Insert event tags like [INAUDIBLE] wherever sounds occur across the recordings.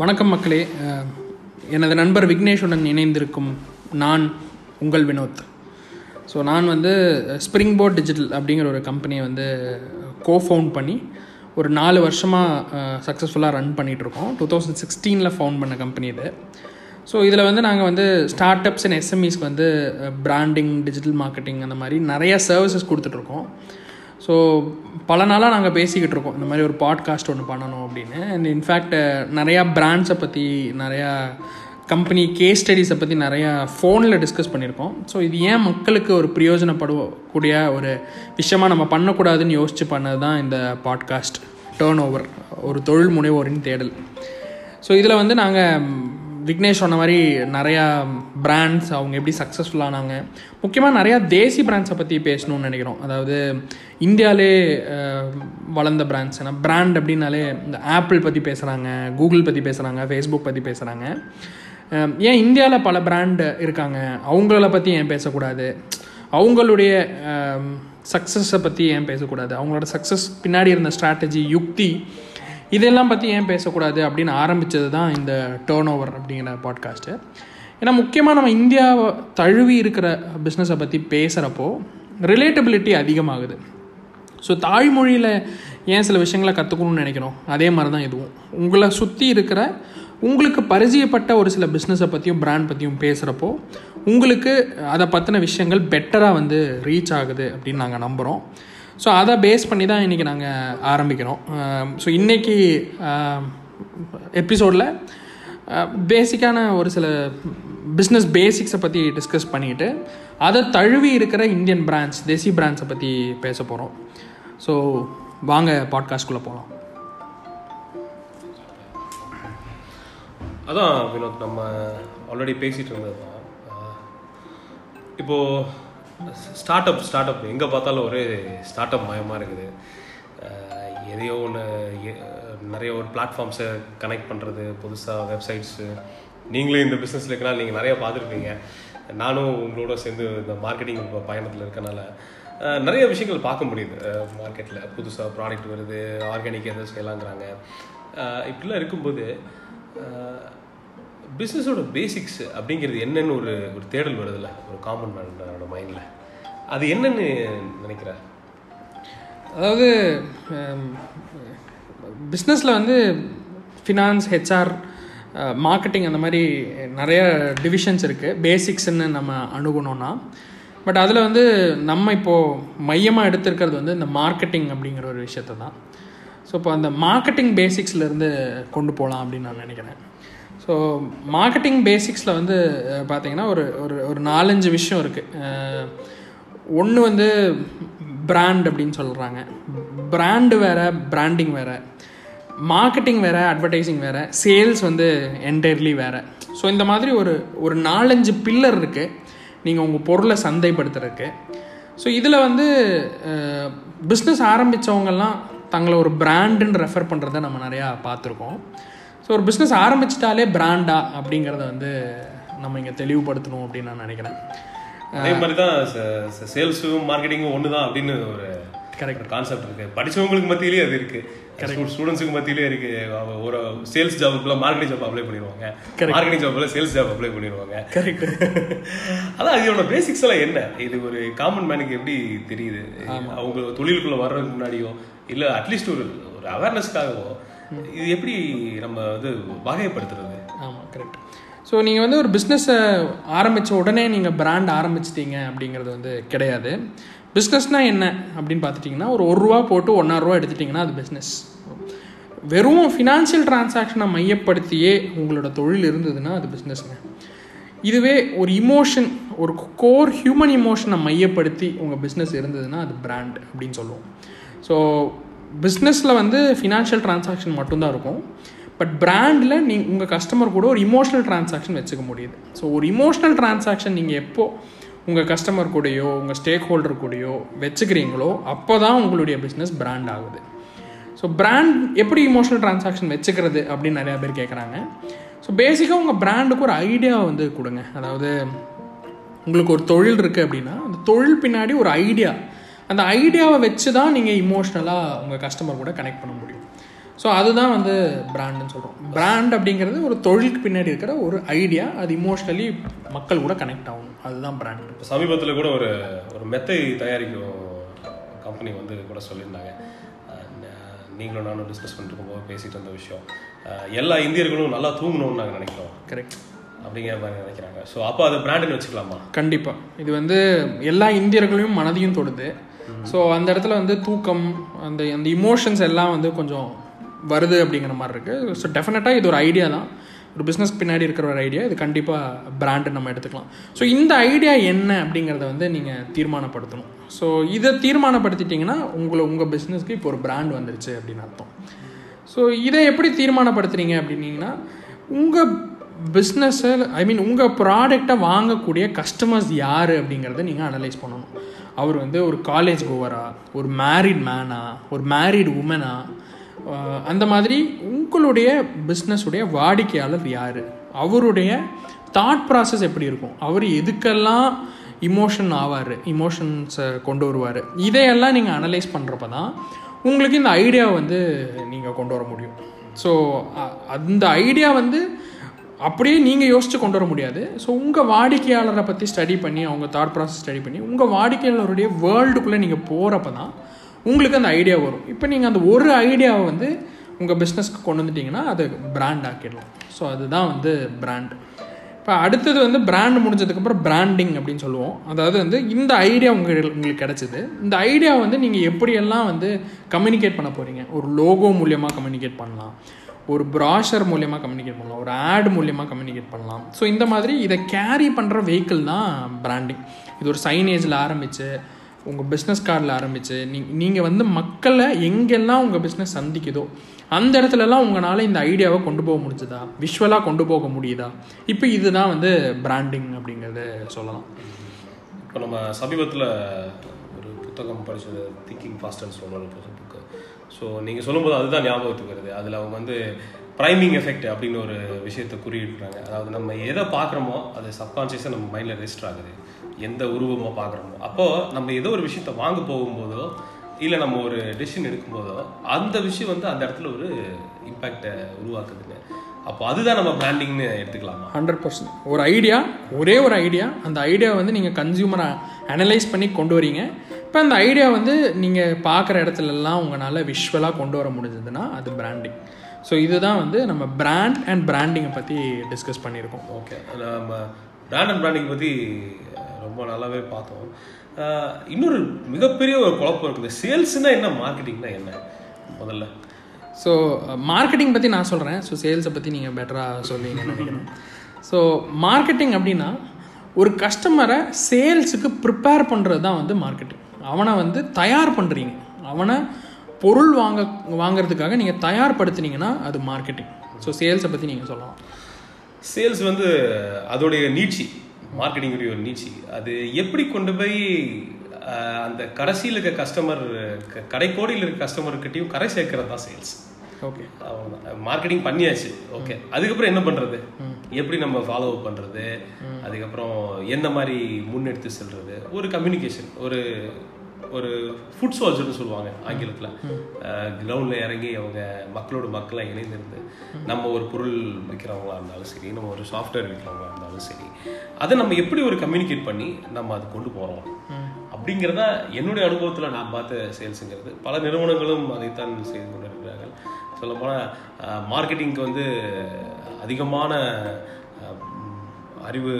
வணக்கம் மக்களே. எனது நண்பர் விக்னேஷுடன் இணைந்திருக்கும் நான் உங்கள் வினோத். ஸோ நான் வந்து ஸ்ப்ரிங் போர்ட் டிஜிட்டல் அப்படிங்கிற ஒரு கம்பெனியை வந்து கோ ஃபவுண்ட் பண்ணி ஒரு நாலு வருஷமாக சக்ஸஸ்ஃபுல்லாக ரன் பண்ணிகிட்ருக்கோம் டூ தௌசண்ட் சிக்ஸ்டீனில் ஃபவுண்ட் பண்ண கம்பெனி இது. ஸோ இதில் வந்து நாங்கள் வந்து ஸ்டார்ட் அப்ஸ் அண்ட் எஸ்எம்இஸ்க்கு வந்து பிராண்டிங் டிஜிட்டல் மார்க்கெட்டிங் அந்த மாதிரி நிறைய சர்வீசஸ் கொடுத்துட்ருக்கோம் ஸோ பல நாளாக நாங்கள் பேசிக்கிட்டு இருக்கோம். இந்த மாதிரி ஒரு பாட்காஸ்ட் ஒன்று பண்ணணும் அப்படின்னு. அண்ட் இன்ஃபேக்ட் நிறையா பிராண்ட்ஸை பற்றி நிறையா கம்பெனி கேஸ் ஸ்டடீஸை பற்றி நிறையா ஃபோனில் டிஸ்கஸ் பண்ணியிருக்கோம். ஸோ இது ஏன் மக்களுக்கு ஒரு பிரயோஜனப்படக்கூடிய ஒரு விஷயமாக நம்ம பண்ணக்கூடாதுன்னு யோசித்து பண்ணது தான் இந்த பாட்காஸ்ட் டேர்ன் ஓவர் ஒரு தொழில் முனைவோரின் தேடல். ஸோ இதில் வந்து நாங்கள் விக்னேஷ் சொன்ன மாதிரி நிறையா பிராண்ட்ஸ் அவங்க எப்படி சக்ஸஸ்ஃபுல்லானாங்க முக்கியமாக நிறையா தேசி பிராண்ட்ஸை பற்றி பேசணும்னு நினைக்கிறோம். அதாவது இந்தியாவிலே வளர்ந்த பிராண்ட்ஸ் ஏன்னா பிராண்ட் அப்படின்னாலே இந்த ஆப்பிள் பற்றி பேசுகிறாங்க கூகுள் பற்றி பேசுகிறாங்க ஃபேஸ்புக் பற்றி பேசுகிறாங்க ஏன் இந்தியாவில் பல பிராண்டு இருக்காங்க? அவங்கள பற்றி ஏன் பேசக்கூடாது? அவங்களுடைய சக்ஸஸை பற்றி ஏன் பேசக்கூடாது? அவங்களோட சக்ஸஸ் பின்னாடி இருந்த ஸ்ட்ராட்டஜி யுக்தி இதெல்லாம் பற்றி ஏன் பேசக்கூடாது அப்படின்னு ஆரம்பித்தது தான் இந்த டேர்ன் ஓவர் அப்படிங்கிற பாட்காஸ்ட்டு ஏன்னா முக்கியமாக நம்ம இந்தியாவை தழுவி இருக்கிற பிஸ்னஸை பற்றி பேசுகிறப்போ ரிலேட்டபிலிட்டி அதிகமாகுது. ஸோ தாய்மொழியில் ஏன் சில விஷயங்களை கற்றுக்கணும்னு நினைக்கிறோம்? அதே மாதிரி தான் இதுவும். உங்களை சுற்றி இருக்கிற உங்களுக்கு பரிச்சயப்பட்ட ஒரு சில பிஸ்னஸை பற்றியும் பிராண்ட் பற்றியும் பேசுகிறப்போ உங்களுக்கு அதை பற்றின விஷயங்கள் பெட்டராக வந்து ரீச் ஆகுது அப்படின்னு நாங்கள் நம்புகிறோம் ஸோ அதை பேஸ் பண்ணி தான் இன்றைக்கி நாங்கள் ஆரம்பிக்கிறோம் ஸோ இன்றைக்கி எபிசோடில் பேசிக்கான ஒரு சில பிஸ்னஸ் பேசிக்ஸை பற்றி டிஸ்கஸ் பண்ணிட்டு அதை தழுவி இருக்கிற இந்தியன் பிராண்ட்ஸ் தேசி பிராண்ட்ஸை பற்றி பேச போகிறோம் ஸோ வாங்க பாட்காஸ்ட்குள்ளே போகலாம் அதான் வினோத் நம்ம ஆல்ரெடி பேசிகிட்டு இருந்தது தான் இப்போது ஸ்டார்ட் அப் ஸ்டார்ட் அப் எங்கே பார்த்தாலும் ஒரே ஸ்டார்ட் அப் மயமாக இருக்குது எதையோ ஒன்று நிறைய ஒரு பிளாட்ஃபார்ம்ஸை கனெக்ட் பண்ணுறது புதுசாக வெப்சைட்ஸு நீங்களும் இந்த பிஸ்னஸில் இருக்கனால நீங்கள் நிறையா பார்த்துருப்பீங்க. நானும் உங்களோட சேர்ந்து இந்த மார்க்கெட்டிங் பயணத்தில் இருக்கனால நிறைய விஷயங்கள் பார்க்க முடியுது. மார்க்கெட்டில் புதுசாக ப்ராடக்ட் வருது ஆர்கானிக் எதுவும் செய்யலாங்கிறாங்க. இப்படிலாம் இருக்கும்போது பிஸ்னஸோட பேசிக்ஸ் அப்படிங்கிறது என்னன்னு ஒரு ஒரு தேடல் வருதுல்ல? ஒரு காமன் மேனோட மைண்டில் அது என்னன்னு நினைக்கிறார் அதாவது பிஸ்னஸில் வந்து ஃபினான்ஸ் ஹெச்ஆர் மார்க்கெட்டிங் அந்த மாதிரி நிறைய டிவிஷன்ஸ் இருக்குது பேசிக்ஸ்ன்னு நம்ம அணுகணும்னா. பட் அதில் வந்து நம்ம இப்போது மையமாக எடுத்திருக்கிறது வந்து இந்த மார்க்கெட்டிங் அப்படிங்கிற ஒரு விஷயத்தை தான் ஸோ இப்போ அந்த மார்க்கெட்டிங் பேசிக்ஸ்லேருந்து கொண்டு போகலாம் அப்படின்னு நான் நினைக்கிறேன். ஸோ மார்க்கெட்டிங் பேசிக்ஸில் வந்து பார்த்திங்கன்னா பார்த்தீங்கன்னா ஒரு ஒரு ஒரு நாலஞ்சு விஷயம் இருக்குது ஒன்று வந்து பிராண்ட் அப்படின்னு சொல்கிறாங்க பிராண்டு வேறு பிராண்டிங் வேறு. மார்க்கெட்டிங் வேறு அட்வர்டைஸிங் வேறு. சேல்ஸ் வந்து என்டையர்லி வேறு. ஸோ இந்த மாதிரி ஒரு ஒரு நாலஞ்சு பில்லர் இருக்குது நீங்கள் உங்கள் பொருளை சந்தைப்படுத்துறதுக்கு. ஸோ இதில் வந்து பிஸ்னஸ் ஆரம்பித்தவங்கெல்லாம் தங்களை ஒரு பிராண்டுன்னு ரெஃபர் பண்ணுறத நம்ம நிறையா பார்த்துருக்கோம். ஸோ ஒரு பிஸ்னஸ் ஆரம்பிச்சிட்டாலே பிராண்டா அப்படிங்கிறத வந்து நம்ம இங்கே தெளிவுபடுத்தணும் அப்படின்னு நான் நினைக்கிறேன். அதே மாதிரி தான் சேல்ஸும் மார்க்கெட்டிங்கும் ஒன்று தான் அப்படின்னு ஒரு. ஒரு கான்செப்ட் இருக்கு. படிச்சவங்களுக்கு மத்தியிலேயே அது இருக்கு. ஸ்டூடெண்ட்ஸுக்கு மத்தியிலே இருக்கு. ஒரு சேல்ஸ் ஜாப்ல மார்க்கெட்டிங் ஜாப் அப்ளை பண்ணிடுவாங்க. மார்க்கெட்டிங் ஜாப்ல சேல்ஸ் ஜாப் அப்ளை பண்ணிடுவாங்க. கரெக்ட் அதான் [LAUGHS] இதோட பேசிக்ஸ் எல்லாம் என்ன? இது ஒரு காமன் மேனுக்கு எப்படி தெரியுது? அவங்க தொழிலுக்குள்ள வர்றதுக்கு முன்னாடியோ இல்ல அட்லீஸ்ட் ஒரு ஒரு அவேர்னஸ்க்காகவோ இது எப்படி நம்ம வந்து வகைப்படுத்துறது? ஆமாம் கரெக்ட் ஸோ நீங்கள் வந்து ஒரு பிஸ்னஸை ஆரம்பித்த உடனே நீங்கள் பிராண்ட் ஆரம்பிச்சிட்டீங்க அப்படிங்கிறது வந்து கிடையாது. பிஸ்னஸ்னால் என்ன அப்படின்னு பார்த்துட்டிங்கன்னா ஒரு ஒரு ரூபா போட்டு ஒன்றரை ரூபா எடுத்துட்டிங்கன்னா அது பிஸ்னஸ் வெறும் ஃபினான்ஷியல் டிரான்சாக்ஷனை மையப்படுத்தியே உங்களோட தொழில் இருந்ததுன்னா அது பிஸ்னஸ்ங்க இதுவே ஒரு இமோஷன் ஒரு கோர் ஹியூமன் இமோஷனை மையப்படுத்தி உங்கள் பிஸ்னஸ் இருந்ததுன்னா அது பிராண்ட் அப்படின்னு சொல்லுவோம். ஸோ பிஸ்னஸில் வந்து ஃபினான்ஷியல் டிரான்சாக்ஷன் மட்டும்தான் இருக்கும். பட் பிராண்டில் நீ உங்கள் கஸ்டமர் கூட ஒரு இமோஷனல் டிரான்சாக்ஷன் வச்சுக்க முடியுது. ஸோ ஒரு இமோஷனல் டிரான்சாக்ஷன் நீங்கள் எப்போது உங்கள் கஸ்டமர் கூடயோ உங்கள் ஸ்டேக் ஹோல்டர் கூடயோ வச்சுக்கிறீங்களோ அப்போ தான் உங்களுடைய பிஸ்னஸ் பிராண்ட் ஆகுது. ஸோ பிராண்ட் எப்படி இமோஷனல் டிரான்சாக்ஷன் வச்சுக்கிறது அப்படின்னு நிறையா பேர் கேட்குறாங்க ஸோ பேசிக்காக உங்கள் பிராண்டுக்கு ஒரு ஐடியா வந்து கொடுங்க. அதாவது உங்களுக்கு ஒரு தொழில் இருக்குது அப்படின்னா அந்த தொழில் பின்னாடி ஒரு ஐடியா அந்த ஐடியாவை வச்சு தான் நீங்கள் இமோஷ்னலாக உங்கள் கஸ்டமர் கூட கனெக்ட் பண்ண முடியும். ஸோ அதுதான் வந்து பிராண்டுன்னு சொல்கிறோம் பிராண்ட் அப்படிங்கிறது ஒரு தொழிலுக்கு பின்னாடி இருக்கிற ஒரு ஐடியா அது இமோஷ்னலி மக்கள் கூட கனெக்ட் ஆகணும். அதுதான் பிராண்ட் இப்போ சமீபத்தில் கூட ஒரு ஒரு மெத்தை தயாரிக்கும் கம்பெனி வந்து கூட சொல்லியிருந்தாங்க. நீங்களும் நானும் டிஸ்கஸ் பண்ணிட்டு இருக்கும்போது பேசிட்டு இருந்த விஷயம். எல்லா இந்தியர்களும் நல்லா தூங்கணும்னு நாங்கள் நினைக்கிறோம். கரெக்ட் அப்படிங்கிற மாதிரி நினைக்கிறாங்க. ஸோ அப்போ அது பிராண்டுன்னு வச்சுக்கலாமா? கண்டிப்பாக இது வந்து எல்லா இந்தியர்களையும் மனதையும் தொடுது. ஸோ அந்த இடத்துல வந்து தூக்கம் அந்த அந்த இமோஷன்ஸ் எல்லாம் வந்து கொஞ்சம் வருது அப்படிங்கிற மாதிரி இருக்குது ஸோ டெஃபினட்டாக இது ஒரு ஐடியா தான். ஒரு பிஸ்னஸ் பின்னாடி இருக்கிற ஒரு ஐடியா இது கண்டிப்பாக பிராண்டு நம்ம எடுத்துக்கலாம். ஸோ இந்த ஐடியா என்ன அப்படிங்கிறத வந்து நீங்கள் தீர்மானப்படுத்தணும். ஸோ இதை தீர்மானப்படுத்திட்டிங்கன்னா உங்களை உங்கள் பிஸ்னஸ்க்கு இப்போ ஒரு பிராண்ட் வந்துருச்சு அப்படின்னு அர்த்தம். ஸோ இதை எப்படி தீர்மானப்படுத்துறீங்க அப்படின்னீங்கன்னா உங்கள் பிஸ்னஸை ஐ மீன் உங்கள் ப்ராடக்டை வாங்கக்கூடிய கஸ்டமர்ஸ் யார் அப்படிங்கிறத நீங்கள் அனலைஸ் பண்ணணும். அவர் வந்து ஒரு காலேஜ் கோவரா ஒரு மேரிட் மேனா ஒரு மேரிட் உமனா அந்த மாதிரி உங்களுடைய பிஸ்னஸுடைய வாடிக்கையாளர் யார்? அவருடைய தாட் ப்ராசஸ் எப்படி இருக்கும்? அவர் எதுக்கெல்லாம் இமோஷன் ஆவார்? இமோஷன்ஸை கொண்டு வருவார்? இதையெல்லாம் நீங்கள் அனலைஸ் பண்ணுறப்ப தான் உங்களுக்கு இந்த ஐடியாவை வந்து நீங்கள் கொண்டு வர முடியும். ஸோ அந்த ஐடியா வந்து அப்படியே நீங்கள் யோசித்து கொண்டு வர முடியாது. ஸோ உங்கள் வாடிக்கையாளரை பற்றி ஸ்டடி பண்ணி அவங்க தாட் ப்ராசஸ் ஸ்டடி பண்ணி உங்கள் வாடிக்கையாளருடைய வேர்ல்டுக்குள்ளே நீங்கள் போகிறப்ப தான் உங்களுக்கு அந்த ஐடியா வரும். இப்போ நீங்கள் அந்த ஒரு ஐடியாவை வந்து உங்கள் பிஸ்னஸ்க்கு கொண்டு வந்துட்டிங்கன்னா அதை பிராண்ட் ஆக்கிடலாம். ஸோ அதுதான் வந்து பிராண்ட் இப்போ அடுத்தது வந்து பிராண்ட் முடிஞ்சதுக்கப்புறம் பிராண்டிங் அப்படின்னு சொல்லுவோம். அதாவது வந்து இந்த ஐடியா உங்களுக்கு உங்களுக்கு கிடச்சிது. இந்த ஐடியா வந்து நீங்கள் எப்படியெல்லாம் வந்து கம்யூனிகேட் பண்ண போகிறீங்க ஒரு லோகோ மூலியமாக கம்யூனிகேட் பண்ணலாம். ஒரு ப்ராஷர் மூலியமாக கம்யூனிகேட் பண்ணலாம் ஒரு ஆட் மூலியமாக கம்யூனிகேட் பண்ணலாம். ஸோ இந்த மாதிரி இதை கேரி பண்ணுற வெஹிக்கிள் தான் பிராண்டிங் இது ஒரு சைனேஜில் ஆரம்பித்து உங்கள் பிஸ்னஸ் கார்டில் ஆரம்பித்து நீ நீங்கள் வந்து மக்களை எங்கெல்லாம் உங்கள் பிஸ்னஸ் சந்திக்குதோ அந்த இடத்துலலாம் உங்களால் இந்த ஐடியாவை கொண்டு போக முடிஞ்சுதா? விஷுவலாக கொண்டு போக முடியுதா? இப்போ இதுதான் வந்து பிராண்டிங் அப்படிங்கிறத சொல்லலாம். இப்போ நம்ம சமீபத்தில் புத்தகம் படித்தது திங்கிங் ஃபாஸ்ட்னு சொல்கிற புக்கு ஸோ நீங்கள் சொல்லும்போது அதுதான் ஞாபகத்துக்கு வருது. அதில் அவங்க வந்து ப்ரைமிங் எஃபெக்ட் அப்படின்னு ஒரு விஷயத்தை குறியிடுறாங்க அதாவது நம்ம எதை பார்க்குறோமோ அது சப்கான்ஷியஸாக நம்ம மைண்டில் ரெஜிஸ்டர் ஆகுது. எந்த உருவமாக பார்க்குறோமோ. அப்போது நம்ம ஏதோ ஒரு விஷயத்தை வாங்க போகும்போதோ இல்லை நம்ம ஒரு டெசிஷன் எடுக்கும்போதோ அந்த விஷயம் வந்து அந்த இடத்துல ஒரு இம்பேக்டை உருவாக்குதுங்க. அப்போ அதுதான் நம்ம பிராண்டிங்னு எடுத்துக்கலாமா? ஹண்ட்ரட் பர்சன்ட் ஒரு ஐடியா ஒரே ஒரு ஐடியா அந்த ஐடியாவை வந்து நீங்கள் கன்சியூமரை அனலைஸ் பண்ணி கொண்டு வரீங்க. இப்போ அந்த ஐடியா வந்து நீங்கள் பார்க்குற இடத்துலலாம் உங்களால் விஷுவலாக கொண்டு வர முடிஞ்சதுன்னா அது பிராண்டிங் ஸோ இதுதான் வந்து நம்ம பிராண்ட் அண்ட் பிராண்டிங்கை பற்றி டிஸ்கஸ் பண்ணியிருக்கோம். ஓகே நம்ம பிராண்ட் அண்ட் பிராண்டிங் பற்றி ரொம்ப நல்லாவே பார்த்தோம். இன்னொரு மிகப்பெரிய ஒரு குழப்பம் இருக்குது. சேல்ஸ்னா என்ன? மார்க்கெட்டிங்னா என்ன? முதல்ல. ஸோ மார்க்கெட்டிங் பற்றி நான் சொல்கிறேன் ஸோ சேல்ஸை பற்றி நீங்கள் பெட்டராக சொல்லுவீங்கன்னு நினைக்கிறேன். ஸோ மார்க்கெட்டிங் அப்படின்னா ஒரு கஸ்டமரை சேல்ஸுக்கு ப்ரிப்பேர் பண்ணுறது தான் வந்து மார்க்கெட்டிங் அவனை வந்து தயார் பண்ணுறீங்க அவனை பொருள் வாங்க வாங்குறதுக்காக நீங்கள் தயார்படுத்துனீங்கன்னா அது மார்க்கெட்டிங் ஸோ சேல்ஸை பற்றி நீங்கள் சொல்லலாம். சேல்ஸ் வந்து அதோடைய நீட்சி மார்க்கெட்டிங்குடைய ஒரு நீட்சி. அது எப்படி கொண்டு போய் அந்த கடைசியில் இருக்க கஸ்டமர் கடைக்கோடியில் இருக்க கஸ்டமர்கிட்டையும் கரை சேர்க்கறது தான் சேல்ஸ் ஓகே மார்க்கெட்டிங் பண்ணியாச்சு. ஓகே அதுக்கப்புறம் என்ன பண்றது? எப்படி நம்ம ஃபாலோ அப் பண்றது? அதுக்கப்புறம் எந்த மாதிரி முன்னெடுத்து செல்றது? ஒரு கம்யூனிகேஷன் ஒரு ஒரு ஃபுட் சோல்ஜர்னு சொல்லுவாங்க ஆங்கிலத்தில். கிரவுண்டில் இறங்கி அவங்க மக்களோட மக்களாக இணைந்திருந்து நம்ம ஒரு பொருள் விற்கிறவங்களா இருந்தாலும் சரி நம்ம ஒரு சாஃப்ட்வேர் விற்கிறவங்களா இருந்தாலும் சரி அதை நம்ம எப்படி ஒரு கம்யூனிகேட் பண்ணி நம்ம அது கொண்டு போகிறோம் அப்படிங்கிறத என்னுடைய அனுபவத்தில் நான் பார்த்த சேல்ஸுங்கிறது பல நிறுவனங்களும் அதைத்தான் செய்து கொண்டிருக்கிறார்கள். சொல்லப்போனால் மார்க்கெட்டிங்க்கு வந்து அதிகமான அறிவு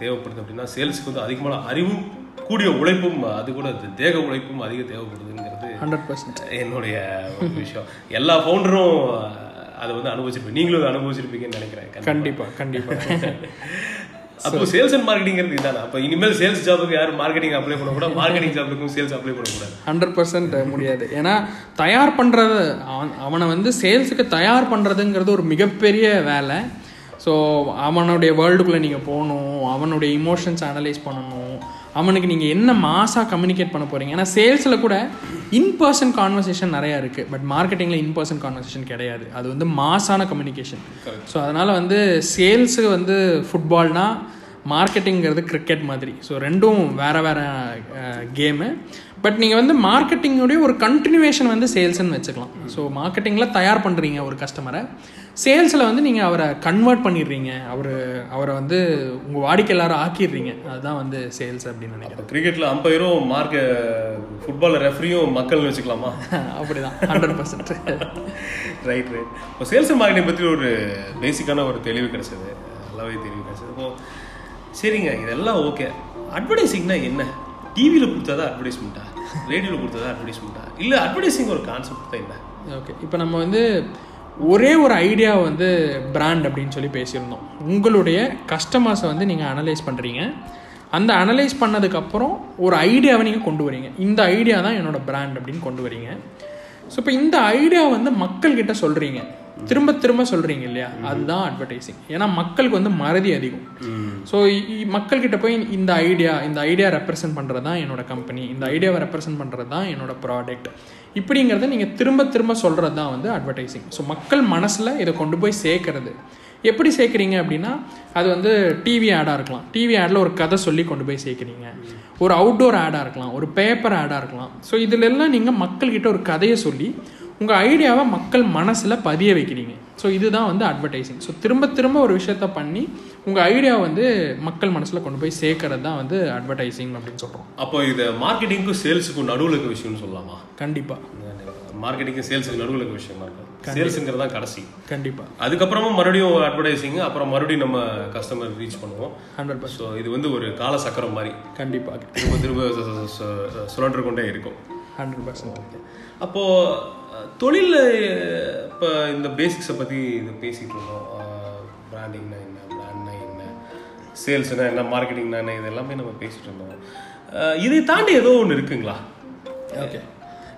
தேவைப்படுது அப்படின்னா சேல்ஸுக்கு வந்து அதிகமான அறிவும் கூடிய உழைப்பும் அது கூட தேக உழைப்பும் அதிக தேவைப்படுதுங்கிறது ஹண்ட்ரட் பர்சன்ட் என்னுடைய விஷயம். எல்லா ஃபவுண்டரும் அதை வந்து அனுபவிச்சிருப்பீங்க. நீங்களும் அதை அனுபவிச்சிருப்பீங்கன்னு நினைக்கிறேன். கண்டிப்பாக கண்டிப்பாக அப்போ சேல்ஸ் அண்ட் மார்க்கெட்டிங்கிறது இதானே? அப்போ இனிமேல் சேல்ஸ் ஜாபுக்கு யாரும் மார்க்கெட்டிங் அப்ளை பண்ணக்கூடாது மார்க்கெட்டிங் ஜாபுக்கும் சேல்ஸ் அப்ளை பண்ணக்கூடாது ஹண்ட்ரட் பர்சன்ட் முடியாது. ஏன்னா தயார் பண்ணுறது அவனை வந்து சேல்ஸுக்கு தயார் பண்ணுறதுங்கிறது ஒரு மிகப்பெரிய வேலை. ஸோ அவனுடைய வேர்ல்டுக்குள்ளே நீங்கள் போகணும் அவனுடைய இமோஷன்ஸ் அனலைஸ் பண்ணணும் அவனுக்கு நீங்கள் என்ன மாசாக கம்யூனிகேட் பண்ண போகிறீங்க ஏன்னா சேல்ஸில் கூட இன் பர்சன் கான்வர்சேஷன் நிறையா இருக்குது பட் மார்க்கெட்டிங்கில் இன் பர்சன் கான்வர்சேஷன் கிடையாது. அது வந்து மாசான கம்யூனிகேஷன் ஸோ அதனால் வந்து சேல்ஸு வந்து ஃபுட்பால்னால் மார்க்கெட்டிங்கிறது கிரிக்கெட் மாதிரி. ஸோ ரெண்டும் வேறு வேறு கேமு பட் நீங்கள் வந்து மார்க்கெட்டிங்குடைய ஒரு கண்டினியூவேஷன் வந்து சேல்ஸ்னு வச்சுக்கலாம். ஸோ மார்க்கெட்டிங்கில் தயார் பண்ணுறீங்க ஒரு கஸ்டமரை சேல்ஸில் வந்து நீங்கள் அவரை கன்வெர்ட் பண்ணிடுறீங்க. அவர் அவரை வந்து உங்கள் வாடிக்கையாளரை ஆக்கிடுறீங்க. அதுதான் வந்து சேல்ஸ் அப்படின்னு நினைக்கிறேன். கிரிக்கெட்டில் அம்பையரும் மார்க்க ஃபுட்பாலில் ரெஃப்ரியும் மக்கள்னு வச்சுக்கலாமா? [LAUGHS] அப்படிதான். ஹண்ட்ரட் பர்சன்ட் ரைட் ரைட் இப்போ சேல்ஸ் மார்க்கெட்டிங் பற்றி ஒரு பேசிக்கான ஒரு தெளிவு கிடைச்சது. நல்லாவே தெளிவு கிடைச்சது. இப்போ சரிங்க இதெல்லாம் ஓகே. அட்வர்டைஸிங்னா என்ன? டிவியில் கொடுத்ததா அட்வர்டைஸ்மெண்ட்டா ரேடியோவில் கொடுத்ததா அட்வர்டைஸ்மெண்ட்டா இல்லை அட்வர்டைஸிங் ஒரு கான்செப்ட் தான் என்ன? ஓகே இப்போ நம்ம வந்து ஒரே ஒரு ஐடியா வந்து பிராண்ட் அப்படின்னு சொல்லி பேசியிருந்தோம். உங்களுடைய கஸ்டமர்ஸை வந்து நீங்கள் அனலைஸ் பண்ணுறீங்க அந்த அனலைஸ் பண்ணதுக்கப்புறம் ஒரு ஐடியாவை நீங்கள் கொண்டு வரீங்க. இந்த ஐடியா தான் என்னோட பிராண்ட் அப்படின்னு கொண்டு வரீங்க. ஸோ இப்போ இந்த ஐடியா வந்து மக்கள்கிட்ட சொல்கிறீங்க திரும்ப திரும்ப சொல்கிறீங்க இல்லையா? அதுதான் அட்வர்டைசிங் ஏன்னா மக்களுக்கு வந்து மறதி அதிகம். ஸோ மக்கள்கிட்ட போய் இந்த ஐடியா இந்த ஐடியா ரெப்ரசென்ட் பண்ணுறது தான் என்னோட கம்பெனி இந்த ஐடியாவை ரெப்ரசென்ட் பண்ணுறது தான் என்னோட ப்ராடக்ட் இப்படிங்கிறத நீங்கள் திரும்ப திரும்ப சொல்கிறது தான் வந்து அட்வர்டைசிங் ஸோ மக்கள் மனசில் இதை கொண்டு போய் சேர்க்கறது. எப்படி சேர்க்குறீங்க அப்படின்னா அது வந்து டிவி ஆடாக இருக்கலாம். டிவி ஆடில் ஒரு கதை சொல்லி கொண்டு போய் சேர்க்குறீங்க. ஒரு அவுட்டோர் ஆடாக இருக்கலாம். ஒரு பேப்பர் ஆடாக இருக்கலாம். ஸோ இதுல எல்லாம் நீங்கள் மக்கள்கிட்ட ஒரு கதையை சொல்லி உங்கள் ஐடியாவை மக்கள் மனசில் பதிய வைக்கிறீங்க. ஸோ இதுதான் வந்து அட்வர்டைசிங் ஸோ திரும்ப திரும்ப ஒரு விஷயத்த பண்ணி உங்கள் ஐடியாவை வந்து மக்கள் மனசில் கொண்டு போய் சேர்க்கறது தான் வந்து அட்வர்டைசிங் அப்படின்னு சொல்கிறோம் அப்போ இது மார்க்கெட்டிங்க்கும் சேல்ஸுக்கும் நடுவில் இருக்க விஷயம்னு சொல்லலாமா? கண்டிப்பாக மார்க்கெட்டிங்கும் சேல்ஸுக்கு நடுவில் இருக்க விஷயமா இருக்கும் சேல்ஸுங்கிறது தான் கடைசி. கண்டிப்பாக அதுக்கப்புறமா மறுபடியும் அட்வர்டைசிங் அப்புறம் மறுபடியும் நம்ம கஸ்டமர் ரீச் பண்ணுவோம். ஹண்ட்ரட் பர்சன்ட் ஸோ இது வந்து ஒரு கால சக்கரம் மாதிரி. கண்டிப்பாக திரும்ப திரும்ப சுழன்று கொண்டே இருக்கும். ஹண்ட்ரட் பர்சன்ட் அப்போது தொழிலில் இப்போ இந்த பேசிக்ஸை பற்றி இது பேசிகிட்டு இருந்தோம். பிராண்டிங்னா என்ன பிராண்ட்னா என்ன சேல்ஸ்னா என்ன மார்க்கெட்டிங்னா என்ன இது எல்லாமே நம்ம பேசிகிட்டு இருந்தோம். இதை தாண்டி ஏதோ ஒன்று இருக்குங்களா? ஓகே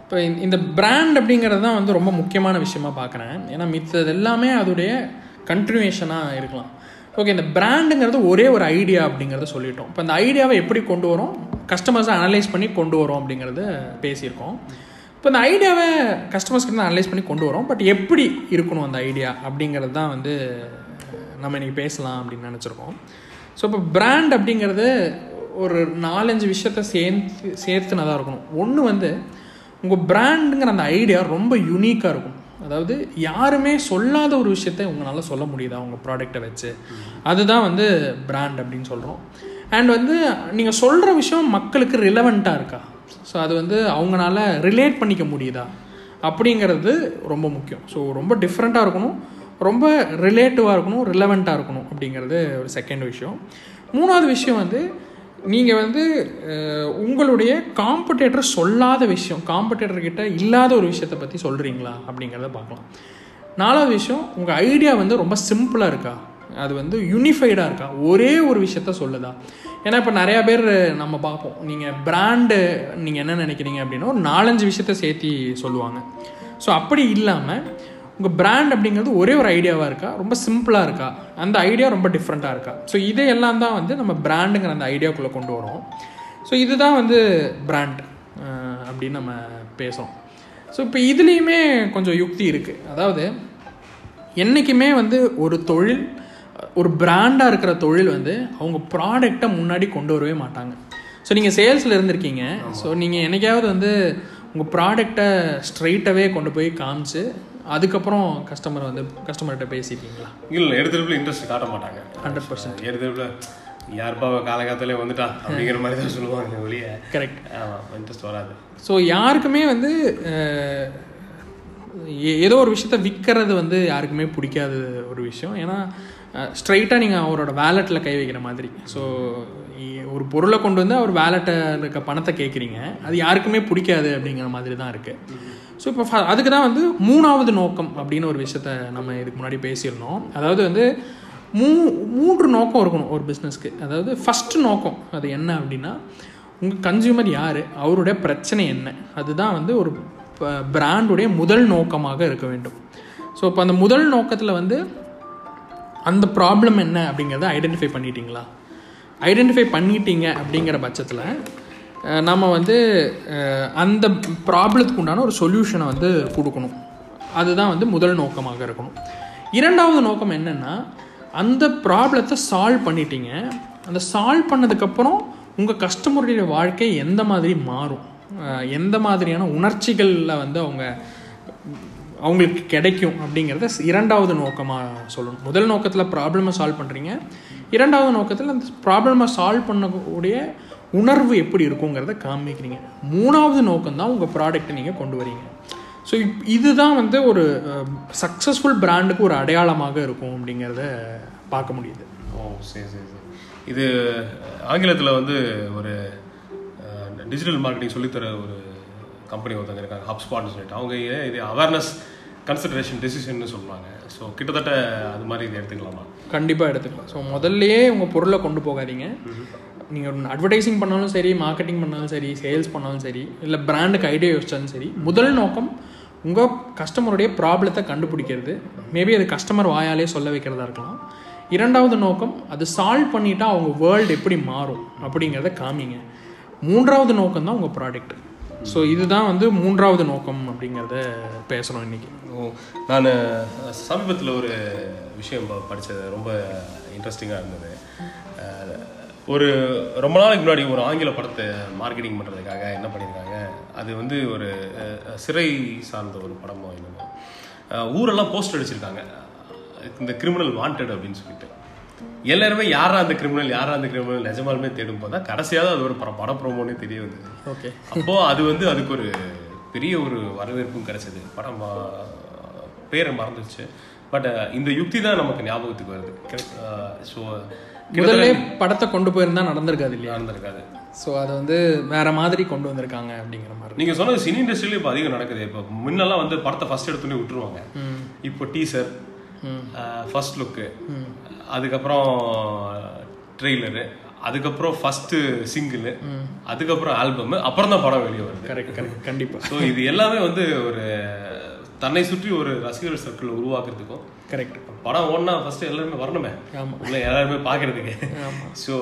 இப்போ இந்த- இந்த பிராண்ட் அப்படிங்கிறது தான் வந்து ரொம்ப முக்கியமான விஷயமா பார்க்குறேன் ஏன்னா மித்தது எல்லாமே அதோடைய கண்டினியூஷனாக இருக்கலாம். ஓகே இந்த பிராண்டுங்கிறது ஒரே ஒரு ஐடியா அப்படிங்கிறத சொல்லிட்டோம். இப்போ இந்த ஐடியாவை எப்படி கொண்டு வரோம்? கஸ்டமர்ஸை அனலைஸ் பண்ணி கொண்டு வரோம் அப்படிங்கிறத பேசியிருக்கோம். இப்போ இந்த ஐடியாவை கஸ்டமர்ஸ்கிட்ட அனலைஸ் பண்ணி கொண்டு வரோம். பட் எப்படி இருக்கணும் அந்த ஐடியா அப்படிங்கிறது தான் வந்து நம்ம இன்றைக்கி பேசலாம் அப்படின்னு நினச்சிருக்கோம். ஸோ இப்போ பிராண்ட் அப்படிங்கிறது ஒரு நாலஞ்சு விஷயத்த சேர்த்து சேர்த்துனதாக இருக்கணும். ஒன்று வந்து உங்கள் பிராண்டுங்கிற அந்த ஐடியா ரொம்ப யூனிக்காக இருக்கும். அதாவது யாருமே சொல்லாத ஒரு விஷயத்த உங்களால் சொல்ல முடியுதா? உங்கள் ப்ராடக்டை வச்சு. அதுதான் வந்து பிராண்ட் அப்படின்னு சொல்கிறோம் அண்ட் வந்து நீங்கள் சொல்கிற விஷயம் மக்களுக்கு ரிலவெண்ட்டாக இருக்கா? ஸோ அது வந்து அவங்களால ரிலேட் பண்ணிக்க முடியுதா? அப்படிங்கிறது ரொம்ப முக்கியம். ஸோ ரொம்ப டிஃப்ரெண்ட்டாக இருக்கணும். ரொம்ப ரிலேட்டிவாக இருக்கணும் ரிலவெண்ட்டாக இருக்கணும் அப்படிங்கிறது ஒரு செகண்ட் விஷயம். மூணாவது விஷயம் வந்து நீங்கள் வந்து உங்களுடைய காம்படேட்டர் சொல்லாத விஷயம் காம்படேட்டர் கிட்ட இல்லாத ஒரு விஷயத்தை பற்றி சொல்கிறீங்களா அப்படிங்கிறத பார்க்கலாம். நாலாவது விஷயம் உங்கள் ஐடியா வந்து ரொம்ப சிம்பிளாக இருக்கா? அது வந்து யூனிஃபைடாக இருக்கா? ஒரே ஒரு விஷயத்த சொல்லுதா? ஏன்னா இப்போ நிறையா பேர் நம்ம பார்ப்போம். நீங்கள் பிராண்டு நீங்கள் என்ன நினைக்கிறீங்க அப்படின்னா ஒரு நாலஞ்சு விஷயத்த சேர்த்தி சொல்லுவாங்க. ஸோ அப்படி இல்லாமல் உங்கள் பிராண்ட் அப்படிங்கிறது ஒரே ஒரு ஐடியாவாக இருக்கா? ரொம்ப சிம்பிளாக இருக்கா? அந்த ஐடியா ரொம்ப டிஃப்ரெண்ட்டாக இருக்கா? ஸோ இதையெல்லாம் தான் வந்து நம்ம பிராண்டுங்கிற அந்த ஐடியாக்குள்ளே கொண்டு வரோம். ஸோ இதுதான் வந்து பிராண்ட் அப்படின்னு நம்ம பேசுகிறோம் ஸோ இப்போ இதுலேயுமே கொஞ்சம் யுக்தி இருக்குது அதாவது என்றைக்குமே வந்து ஒரு தொழில் ஒரு பிராண்டாக இருக்கிற தொழில் வந்து அவங்க ப்ராடக்டை முன்னாடி கொண்டு வரவே மாட்டாங்க. ஸோ நீங்கள் சேல்ஸில் இருந்திருக்கீங்க. ஸோ நீங்கள் என்னைக்காவது வந்து உங்கள் ப்ராடக்டை ஸ்ட்ரைட்டாகவே கொண்டு போய் காமிச்சு அதுக்கப்புறம் கஸ்டமர் வந்து கஸ்டமர்கிட்ட பேசியிருக்கீங்களா இல்லை எடுத்துருப்பில் இன்ட்ரெஸ்ட் காட்ட மாட்டாங்க. ஹண்ட்ரட் பர்சன்ட் எடுத்துருப்பில் யாருப்பா காலகாலத்திலே வந்துட்டா? அப்படிங்கிற மாதிரி தான் சொல்லுவாங்க வெளியே கரெக்ட் ஆமாம் இன்ட்ரெஸ்ட் வராது. ஸோ யாருக்குமே வந்து ஏதோ ஒரு விஷயத்த விற்கிறது வந்து யாருக்குமே பிடிக்காத ஒரு விஷயம். ஏன்னா ஸ்ட்ரைட்டாக நீங்கள் அவரோட வேலெட்டில் கை வைக்கிற மாதிரி. ஸோ ஒரு பொருளை கொண்டு வந்து அவர் வேலெட்டில் இருக்க பணத்தை கேட்குறீங்க அது யாருக்குமே பிடிக்காது அப்படிங்கிற மாதிரி தான் இருக்குது ஸோ இப்போ ஃப- அதுக்கு தான் வந்து மூணாவது நோக்கம் அப்படின்னு ஒரு விஷயத்த நம்ம இதுக்கு முன்னாடி பேசியிருந்தோம். அதாவது வந்து மூ மூன்று நோக்கம் இருக்கணும் ஒரு பிஸ்னஸ்க்கு அதாவது ஃபஸ்ட்டு நோக்கம் அது என்ன அப்படின்னா உங்கள் கன்சியூமர் யார்? அவருடைய பிரச்சனை என்ன? அதுதான் வந்து ஒரு பிராண்டுடைய முதல் நோக்கமாக இருக்க வேண்டும். ஸோ இப்போ அந்த முதல் நோக்கத்தில் வந்து அந்த ப்ராப்ளம் என்ன அப்படிங்கிறத ஐடென்டிஃபை பண்ணிட்டீங்களா? ஐடென்டிஃபை பண்ணிட்டீங்க அப்படிங்கிற பட்சத்தில் நம்ம வந்து அந்த ப்ராப்ளத்துக்கு உண்டான ஒரு சொல்யூஷனை வந்து கொடுக்கணும். அதுதான் வந்து முதல் நோக்கமாக இருக்கணும். இரண்டாவது நோக்கம் என்னென்னா அந்த ப்ராப்ளத்தை சால்வ் பண்ணிட்டீங்க. அந்த சால்வ் பண்ணதுக்கப்புறம் உங்கள் கஸ்டமருடைய வாழ்க்கை எந்த மாதிரி மாறும்? எந்த மாதிரியான உணர்ச்சிகளில் வந்து அவங்க அவங்களுக்கு கிடைக்கும் அப்படிங்கிறத இரண்டாவது நோக்கமாக சொல்லணும். முதல் நோக்கத்தில் ப்ராப்ளமை சால்வ் பண்ணுறீங்க இரண்டாவது நோக்கத்தில் அந்த ப்ராப்ளமை சால்வ் பண்ணக்கூடிய உணர்வு எப்படி இருக்குங்கிறத காமிக்கிறீங்க. மூணாவது நோக்கம் தான் உங்கள் ப்ராடக்ட்டை நீங்கள் கொண்டு வரீங்க. ஸோ இப் இதுதான் வந்து ஒரு சக்ஸஸ்ஃபுல் பிராண்டுக்கு ஒரு அடையாளமாக இருக்கும் அப்படிங்கிறத பார்க்க முடியுது. ஓ சரி சரி சரி. இது ஆங்கிலத்தில் வந்து ஒரு டிஜிட்டல் மார்க்கெட்டிங் சொல்லித்தர ஒரு கம்பெனி ஒருத்தவங்க இருக்காங்க ஹப்ஸ்பாட்னு சொல்லிட்டு. அவங்க இது அவேர்னஸ் கன்சிடரேஷன் டெசிஷன்னு சொல்லுவாங்க. ஸோ கிட்டத்தட்ட அது மாதிரி இது எடுத்துக்கலாமா? கண்டிப்பாக எடுத்துக்கலாம். ஸோ முதல்லயே உங்கள் பொருளை கொண்டு போகாதீங்க. நீங்கள் அட்வர்டைசிங் பண்ணாலும் சரி மார்க்கெட்டிங் பண்ணாலும் சரி சேல்ஸ் பண்ணாலும் சரி இல்லை பிராண்டுக்கு ஐடியா யோசிச்சாலும் சரி முதல் நோக்கம் உங்கள் கஸ்டமருடைய ப்ராப்ளத்தை கண்டுபிடிக்கிறது. மேபி அது கஸ்டமர் வாயாலே சொல்ல வைக்கிறதா இருக்கலாம். இரண்டாவது நோக்கம் அது சால்வ் பண்ணிட்டா அவங்க வேர்ல்டு எப்படி மாறும் அப்படிங்கிறத காமிங்க. மூன்றாவது நோக்கம் தான் உங்கள் ப்ராடக்ட் ஸோ இதுதான் வந்து மூன்றாவது நோக்கம் அப்படிங்கிறத பேசுகிறோம் இன்றைக்கி ஓ நான் சமீபத்தில் ஒரு விஷயம் படித்தது ரொம்ப இன்ட்ரெஸ்டிங்காக இருந்தது. ஒரு ரொம்ப நாளைக்கு முன்னாடி ஒரு ஆங்கில படத்தை மார்க்கெட்டிங் பண்ணுறதுக்காக என்ன பண்ணியிருக்காங்க? அது வந்து ஒரு சிறை சார்ந்த ஒரு படமோ என்னமோ. ஊரெல்லாம் போஸ்டர் அடிச்சிருக்காங்க. இந்த கிரிமினல் வாண்டட் அப்படின்னு சொல்லிட்டு. எல்லாருமே யாரா அந்த கிரிமினல் யாரா அந்த கிரிமினல் நிஜமாலுமே தேடும் போது தான் கடைசியாக அது ஒரு படம் பட ப்ரோமோனே தெரிய வந்தது. ஓகே அப்போ அது வந்து அதுக்கு ஒரு பெரிய ஒரு வரவேற்பும் கிடைச்சது. படம் பேரை மறந்துச்சு பட் இந்த யுக்தி தான் நமக்கு ஞாபகத்துக்கு வருது. ஸோ முதல்ல படத்தை கொண்டு போயிருந்தா நடந்திருக்காது இல்லையா? நடந்திருக்காது. ஸோ அதை வந்து வேற மாதிரி கொண்டு வந்திருக்காங்க அப்படிங்கிற மாதிரி நீங்க சொன்னது சினி இண்டஸ்ட்ரியில இப்போ அதிகம் நடக்குது. இப்போ முன்னெல்லாம் வந்து படத்தை ஃபர்ஸ்ட் எடுத்துனே விட்டுருவாங்க. இப்போ டீசர் ஃபர்ஸ்ட் லுக்கு அதுக்கப்புறம் ட்ரெய்லரு அதுக்கப்புறம் ஃபர்ஸ்ட் சிங்கிள் அதுக்கப்புறம் ஆல்பம் அப்புறம் தான் படம் வெளியே வருது. கரெக்ட் கரெக்ட் கண்டிப்பாக ஸோ இது எல்லாமே வந்து ஒரு தன்னை சுற்றி ஒரு ரசிகர் சர்க்கிள் உருவாக்குறதுக்கும் கரெக்ட் படம் ஓடனா ஃபர்ஸ்ட் எல்லாருமே வரணுமே. ஆமா. உள்ள எல்லாருமே பார்க்கறதுக்கு. ஸோ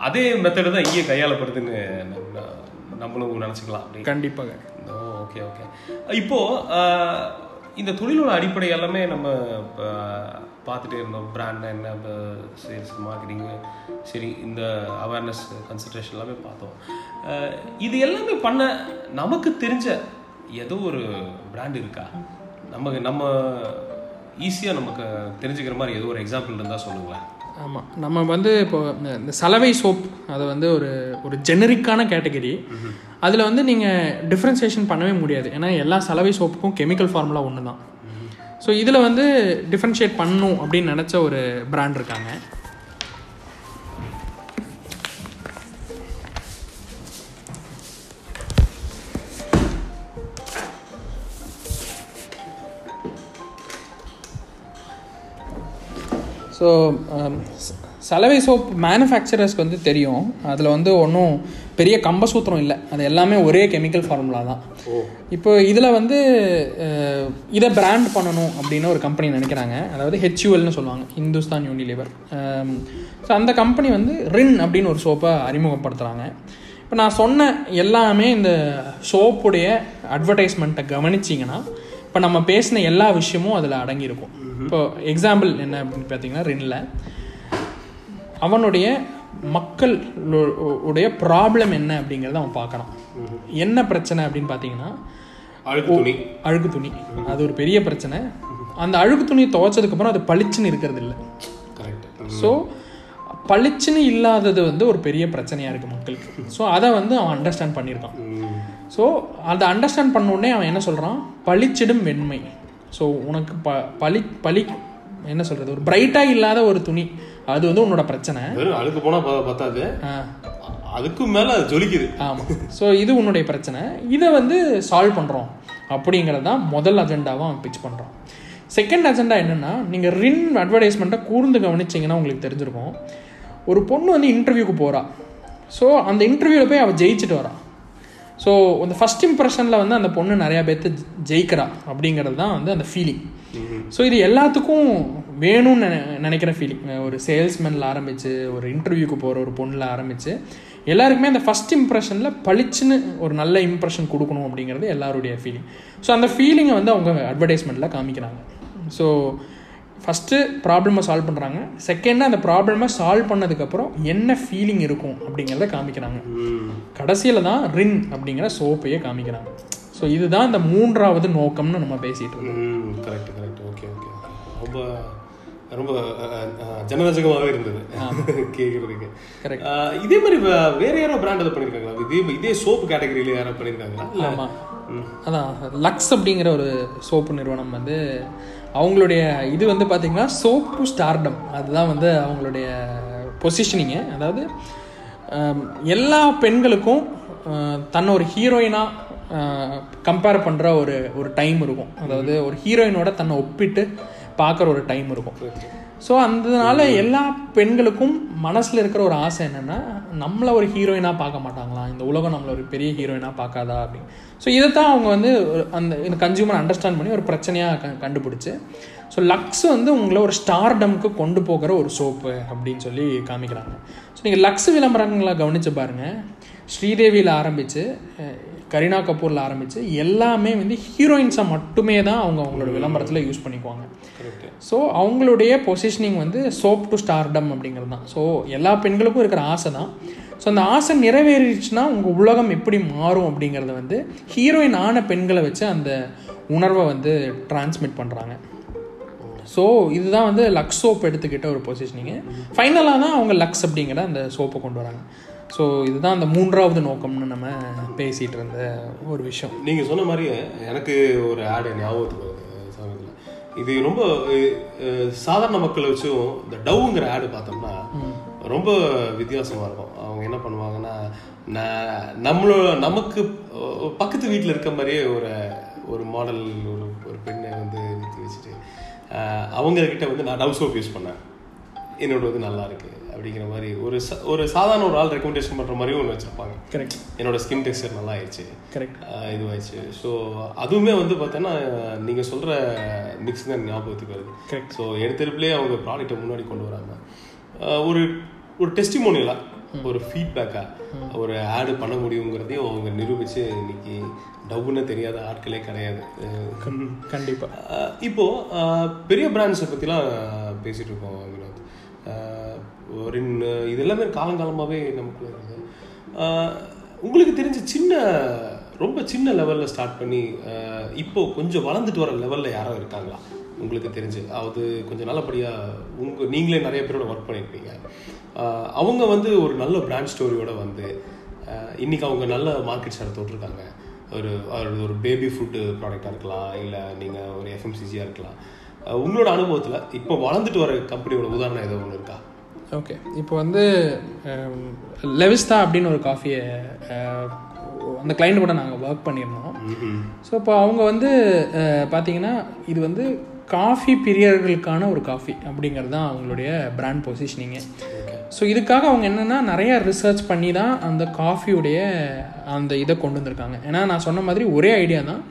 அதே மெத்தடு தான் இங்கே கையாளப்படுதுன்னு நம்ம- நம்மளும் நினச்சிக்கலாம் கண்டிப்பாக. ஓகே ஓகே இப்போ ஆஹ், இந்த தொழிலோட அடிப்படை எல்லாமே நம்ம பார்த்துட்டே இருந்தோம். பிராண்ட் என்ன சேல்ஸ் மார்க்கெட்டிங்கு சரி இந்த அவேர்னஸ் கன்சன்ட்ரேஷன் எல்லாமே பார்த்தோம். இது எல்லாமே பண்ண நமக்கு தெரிஞ்ச ஏதோ ஒரு பிராண்ட் இருக்கா? நமக்கு நம்ம ஈஸியாக நமக்கு தெரிஞ்சுக்கிற மாதிரி ஏதோ ஒரு எக்ஸாம்பிள் இருந்தால் சொல்லுங்களேன். ஆமாம் நம்ம வந்து இப்போ இந்த- இந்த சலவை சோப் அது வந்து ஒரு ஒரு ஜெனரிக்கான கேட்டகரி அதில் வந்து நீங்கள் டிஃப்ரென்சியேஷன் பண்ணவே முடியாது. ஏன்னா எல்லா சலவை சோப்புக்கும் கெமிக்கல் ஃபார்முலா ஒன்று தான் ஸோ இதில் வந்து டிஃப்ரென்ஷியேட் பண்ணணும் அப்படின்னு நினச்ச ஒரு பிராண்ட் இருக்காங்க. ஸோ சலவை சோப் மேனுஃபேக்சரர்ஸ்க்கு வந்து தெரியும். அதில் வந்து ஒன்றும் பெரிய கம்பசூத்திரம் இல்லை. அது எல்லாமே ஒரே கெமிக்கல் ஃபார்முலா தான். இப்போ இதில் வந்து இதை பிராண்ட் பண்ணணும் அப்படின்னு ஒரு கம்பெனி நினைக்கிறாங்க. அதாவது ஹெச்யூஎல்னு சொல்லுவாங்க. ஹிந்துஸ்தான் யூனிலிவர் ஸோ அந்த கம்பெனி வந்து ரின் அப்படின்னு ஒரு சோப்பை அறிமுகப்படுத்துகிறாங்க இப்போ நான் சொன்ன எல்லாமே இந்த சோப்புடைய அட்வர்டைஸ்மெண்ட்டை கவனிச்சிங்கன்னா இப்போ நம்ம பேசின எல்லா விஷயமும் அதில் அடங்கியிருக்கும். இப்போ எக்ஸாம்பிள் என்ன அப்படின்னு பார்த்தீங்கன்னா ரின்ல அவனுடைய மக்கள் உடைய ப்ராப்ளம் என்ன அப்படிங்கிறத அவன் பார்க்கறான். என்ன பிரச்சனை அப்படின்னு பார்த்தீங்கன்னா அழுக்கு துணி. அழுக்கு துணி. அது ஒரு பெரிய பிரச்சனை. அந்த அழுக்கு துணி துவைச்சதுக்கப்புறம் அது பளிச்சுன்னு இருக்கிறது இல்லை. கரெக்ட் ஸோ பளிச்சுன்னு இல்லாதது வந்து ஒரு பெரிய பிரச்சனையாக இருக்குது மக்களுக்கு. ஸோ அதை வந்து அவன் அண்டர்ஸ்டாண்ட் பண்ணியிருக்கான். ஸோ அதை அண்டர்ஸ்டாண்ட் பண்ண உடனே அவன் என்ன சொல்கிறான் பளிச்சிடும் வெண்மை. ஸோ உனக்கு ப பளி பளி என்ன சொல்கிறது ஒரு பிரைட்டாக இல்லாத ஒரு துணி. அது வந்து உன்னோட பிரச்சனை. அழுக்கு போனால் பத்தாது. ஆ. அதுக்கும் மேலே அது ஜொலிக்குது. ஆமாம் ஸோ இது உன்னுடைய பிரச்சனை. இதை வந்து சால்வ் பண்ணுறோம் அப்படிங்கிறது தான் முதல் அஜெண்டாவை அவன் பிச் பண்ணுறான் செகண்ட் அஜெண்டா என்னென்னா நீங்கள் ரின் அட்வர்டைஸ்மெண்ட்டை கூர்ந்து கவனிச்சிங்கன்னா உங்களுக்கு தெரிஞ்சிருக்கும். ஒரு பொண்ணு வந்து இன்டர்வியூக்கு போகிறா ஸோ அந்த இன்டர்வியூவில் போய் அவள் ஜெயிச்சுட்டு வரா. ஸோ அந்த ஃபஸ்ட் இம்ப்ரெஷனில் வந்து அந்த பொண்ணு நிறையா பேர்த்து ஜெயிக்கிறா அப்படிங்கிறது தான் வந்து அந்த ஃபீலிங் ஸோ இது எல்லாத்துக்கும் வேணும்னு நினை நினைக்கிற ஃபீலிங் ஒரு சேல்ஸ்மேனில் ஆரம்பித்து ஒரு இன்டர்வியூக்கு போகிற ஒரு பொண்ணில் ஆரம்பித்து எல்லாருக்குமே அந்த ஃபஸ்ட் இம்ப்ரெஷனில் பளிச்சுன்னு ஒரு நல்ல இம்ப்ரெஷன் கொடுக்கணும் அப்படிங்கிறது எல்லாருடைய ஃபீலிங் ஸோ அந்த ஃபீலிங்கை வந்து அவங்க அட்வர்டைஸ்மெண்ட்டில் காமிக்கிறாங்க. ஸோ ஃபஸ்ட்டு ப்ராப்ளமை சால்வ் பண்ணுறாங்க செகண்ட் அந்த ப்ராப்ளமை சால்வ் பண்ணதுக்கப்புறம் என்ன ஃபீலிங் இருக்கும் அப்படிங்கிறத காமிக்கிறாங்க. கடைசியில் தான் ரின் அப்படிங்கிற சோப்பையே காமிக்கிறாங்க. ஸோ இதுதான் இந்த மூன்றாவது நோக்கம்னு நம்ம பேசிகிட்டு இருக்கோம். கரெக்ட் கரெக்ட் ஓகே ஓகே ரொம்ப ரொம்ப ஜனரஜகமாகவே இருந்தது. கேட்குறதுக்கு. இதே மாதிரி வேற யாரோ பிராண்ட் அதை பண்ணியிருக்காங்களா இதே இதே சோப் கேட்டகரியில யாரோ பண்ணியிருக்காங்களா ஆமாம் அதான் லக்ஸ் அப்படிங்கிற ஒரு சோப்பு நிறுவனம் வந்து அவங்களுடைய இது வந்து பார்த்திங்கன்னா சோப்பு ஸ்டார்டம் அதுதான் வந்து அவங்களுடைய பொசிஷனிங்கு அதாவது எல்லா பெண்களுக்கும் தன்னை ஒரு ஹீரோயினாக கம்பேர் பண்ணுற ஒரு ஒரு டைம் இருக்கும். அதாவது ஒரு ஹீரோயினோட தன்னை ஒப்பிட்டு பார்க்குற ஒரு டைம் இருக்கும். ஸோ அதனால எல்லா பெண்களுக்கும் மனசில் இருக்கிற ஒரு ஆசை என்னென்னா நம்மளை ஒரு ஹீரோயினாக பார்க்க மாட்டாங்களா? இந்த உலகம் நம்மளை ஒரு பெரிய ஹீரோயினாக பார்க்காதா அப்படின்னு. ஸோ இதை தான் அவங்க வந்து அந்த கன்சியூமர் அண்டர்ஸ்டாண்ட் பண்ணி ஒரு பிரச்சனையாக க கண்டுபிடிச்சு ஸோ லக்ஸ் வந்து உங்களை ஒரு ஸ்டார்டம்க்கு கொண்டு போகிற ஒரு சோப்பு அப்படின்னு சொல்லி காமிக்கிறாங்க. ஸோ நீங்கள் லக்ஸ் விளம்பரங்களை கவனித்து பாருங்கள் ஸ்ரீதேவியில் ஆரம்பித்து கரீனா கபூரில் ஆரம்பித்து எல்லாமே வந்து ஹீரோயின்ஸை மட்டுமே தான் அவங்க அவங்களோட விளம்பரத்தில் யூஸ் பண்ணிக்குவாங்க. ஸோ அவங்களுடைய பொசிஷனிங் வந்து சோப் டு ஸ்டார்டம் அப்படிங்கிறது தான். ஸோ எல்லா பெண்களுக்கும் இருக்கிற ஆசை தான். ஸோ அந்த ஆசை நிறைவேறிச்சுன்னா உங்கள் உலகம் எப்படி மாறும் அப்படிங்கிறத வந்து ஹீரோயின் ஆன பெண்களை வச்சு அந்த உணர்வை வந்து டிரான்ஸ்மிட் பண்ணுறாங்க ஸோ இதுதான் வந்து லக்ஸ் சோப் எடுத்துக்கிட்ட ஒரு பொசிஷனிங்கு ஃபைனலாக தான் அவங்க லக்ஸ் அப்படிங்கிற அந்த சோப்பை கொண்டு வராங்க. ஸோ இதுதான் அந்த மூன்றாவது நோக்கம்னு நம்ம பேசிகிட்டு இருந்த ஒரு விஷயம். நீங்கள் சொன்ன மாதிரி எனக்கு ஒரு ஆடு ஞாபகத்துக்கு இது ரொம்ப சாதாரண மக்களை வச்சும் இந்த டவ்ங்கிற ஆடு பார்த்தோம்னா ரொம்ப வித்தியாசமா இருக்கும். அவங்க என்ன பண்ணுவாங்கன்னா நம்மளோட நமக்கு பக்கத்து வீட்டில் இருக்க மாதிரியே ஒரு ஒரு மாடல் ஒரு ஒரு பெண்ணை வந்து நிறுத்தி வச்சுட்டு அஹ், அவங்க கிட்ட வந்து நான் டவ் சோப் யூஸ் பண்ணேன். என்னோட வந்து நல்லா இருக்கு. அப்படிங்கிற மாதிரி ஒரு ஒரு சாதாரண ஒரு ஆள் ரெக்கமெண்டேஷன் பண்ற மாதிரியும் ஒன்று வச்சிருப்பாங்க. கரெக்ட் என்னோட ஸ்கின் டெக்ஸ்டர் நல்லா ஆயிடுச்சு கரெக்ட் இதுவாயிடுச்சு ஸோ அதுவுமே வந்து பார்த்தோன்னா நீங்கள் சொல்கிற மிக்ஸ் தான் ஞாபகத்துக்கு வருது. Correct. ஸோ எடுத்தெடுப்புலேயே அவங்க ப்ராடக்ட்டை முன்னாடி கொண்டு வராங்க. ஒரு ஒரு டெஸ்டிமோனியலாக ஒரு ஃபீட்பேக்காக ஒரு ஆடு பண்ண முடியுங்கிறதையும் அவங்க நிரூபித்து இன்னைக்கு டவுன்னு தெரியாத ஆட்களே கிடையாது. கண்டிப்பாக ஆஹ் இப்போ ஆஹ் பெரிய பிராண்ட்ஸை பற்றிலாம் பேசிகிட்டு இருக்கோம் வினோத். ஒரு இது எல்லாமே காலங்காலமாகவே நமக்குள்ள இருக்குது உங்களுக்கு தெரிஞ்ச சின்ன ரொம்ப சின்ன லெவலில் ஸ்டார்ட் பண்ணி இப்போது இப்போ கொஞ்சம் வளர்ந்துட்டு வர லெவலில் யாரோ இருக்காங்களா? உங்களுக்கு தெரிஞ்சு. அது கொஞ்சம் நல்லபடியாக உங்கள் நீங்களே நிறைய பேரோட ஒர்க் பண்ணியிருப்பீங்க அவங்க வந்து ஒரு நல்ல பிராண்ட் ஸ்டோரியோடு வந்து இன்றைக்கி அவங்க நல்ல மார்க்கெட் ஷேர் தொட்டிருக்காங்க. ஒரு ஒரு- ஒரு பேபி ஃபுட்டு ப்ராடக்டாக இருக்கலாம் இல்லை நீங்கள் ஒரு எஃப்எம்சிஜியாக இருக்கலாம். உங்களோட அனுபவத்தில் இப்போ வளர்ந்துட்டு வர கம்பெனியோட உதாரணம் ஏதோ ஒன்று இருக்கா? ஓகே இப்போ வந்து லெவிஸ்டா அப்படின்னு ஒரு காஃபியை அந்த கிளைண்ட் கூட நாங்கள் ஒர்க் பண்ணியிருந்தோம். ஸோ இப்போ அவங்க வந்து அஹ், பார்த்தீங்கன்னா இது வந்து காஃபி பிரியர்களுக்கான ஒரு காஃபி அப்படிங்கிறது தான் அவங்களுடைய பிராண்ட் பொசிஷனிங்கு ஸோ இதுக்காக அவங்க என்னென்னா நிறைய ரிசர்ச் பண்ணி தான் அந்த காஃபியுடைய அந்த இதை கொண்டு வந்திருக்காங்க. ஏன்னா நான் சொன்ன மாதிரி ஒரே ஐடியா தான்.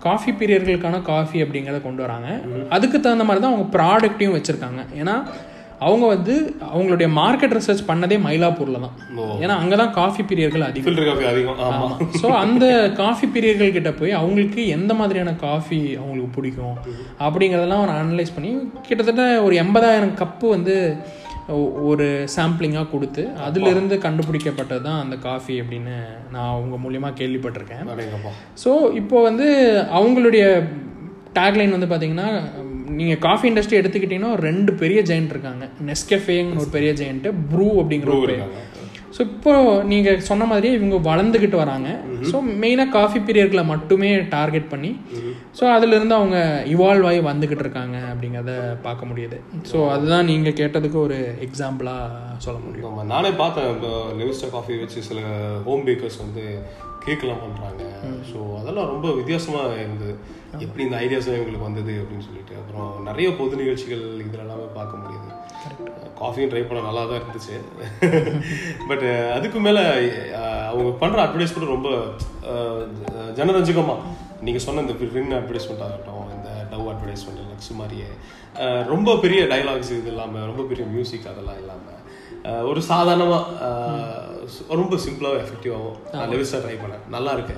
காஃபி பிரியர்களுக்கான காஃபி அப்படிங்கிறத கொண்டு வராங்க. அதுக்கு தகுந்த மாதிரி தான் அவங்க ப்ராடக்ட்டையும் வச்சுருக்காங்க. ஏன்னா அவங்க வந்து அவங்களுடைய மார்க்கெட் ரிசர்ச் பண்ணதே மயிலாப்பூரில் தான். ஏன்னா அங்கே தான் காஃபி பிரியர்கள் அதிகம். காஃபி அதிகம் ஸோ அந்த காஃபி பிரியர்கள் கிட்ட போய் அவங்களுக்கு எந்த மாதிரியான காஃபி அவங்களுக்கு பிடிக்கும் அப்படிங்கிறதெல்லாம் ஒரு அனலைஸ் பண்ணி கிட்டத்தட்ட ஒரு எண்பதாயிரம் கப்பு வந்து ஒரு சாம்பிளிங்காக கொடுத்து அதிலிருந்து கண்டுபிடிக்கப்பட்டது தான் அந்த காஃபி அப்படின்னு நான் அவங்க மூலியமாக கேள்விப்பட்டிருக்கேன். ஸோ இப்போ வந்து அவங்களுடைய டேக்லைன் வந்து பார்த்தீங்கன்னா நீங்கள் காஃபி இண்டஸ்ட்ரி எடுத்துக்கிட்டிங்கன்னா ரெண்டு பெரிய ஜெயண்ட் இருக்காங்க. நெஸ்கெஃபேன்னு ஒரு பெரிய ஜெயண்ட்டு ப்ரூ அப்படிங்கிற ஒரு ஸோ இப்போ நீங்கள் சொன்ன மாதிரியே இவங்க வளர்ந்துக்கிட்டு வராங்க. ஸோ மெயினாக காஃபி பீரியட்களை மட்டுமே டார்கெட் பண்ணி ஸோ அதிலிருந்து அவங்க இவால்வ் ஆகி வந்துக்கிட்டு இருக்காங்க அப்படிங்கிறத பார்க்க முடியுது. ஸோ அதுதான் நீங்கள் கேட்டதுக்கு ஒரு எக்ஸாம்பிளாக சொல்ல முடியும். நானே பார்த்தேன். இப்போ லெவிஸ்டா காஃபி வச்சு சில ஹோம் பேக்கர்ஸ் வந்து கேக்கெல்லாம் பண்ணுறாங்க ஸோ அதெல்லாம் ரொம்ப வித்தியாசமாக இருந்தது. எப்படி இந்த ஐடியாஸ்லாம் இவங்களுக்கு வந்தது அப்படின்னு சொல்லிட்டு. அப்புறம் நிறைய பொது நிகழ்ச்சிகள் இதில் எல்லாமே பார்க்க முடியுது. காஃபியும் ட்ரை பண்ண நல்லா தான் இருந்துச்சு பட் அதுக்கு மேலே அவங்க பண்ணுற அட்வர்டைஸ்மெண்ட் ரொம்ப அஹ், ஜனரஞ்சகமாக நீங்கள் சொன்ன இந்த ரின் அட்வர்டைஸ்மெண்ட் ஆகட்டும் இந்த டவ் அட்வர்டைஸ்மெண்ட் லக்ஸ் மாதிரியே ரொம்ப பெரிய டைலாக்ஸ் இது இல்லாமல் ரொம்ப பெரிய மியூசிக் அதெல்லாம் இல்லாமல் ஒரு சாதாரணமாக ரொம்ப சிம்பிளாகவும் எஃபெக்டிவாகவும் நான் லெவிஸ்டாக ட்ரை பண்ணேன். நல்லா இருக்கு.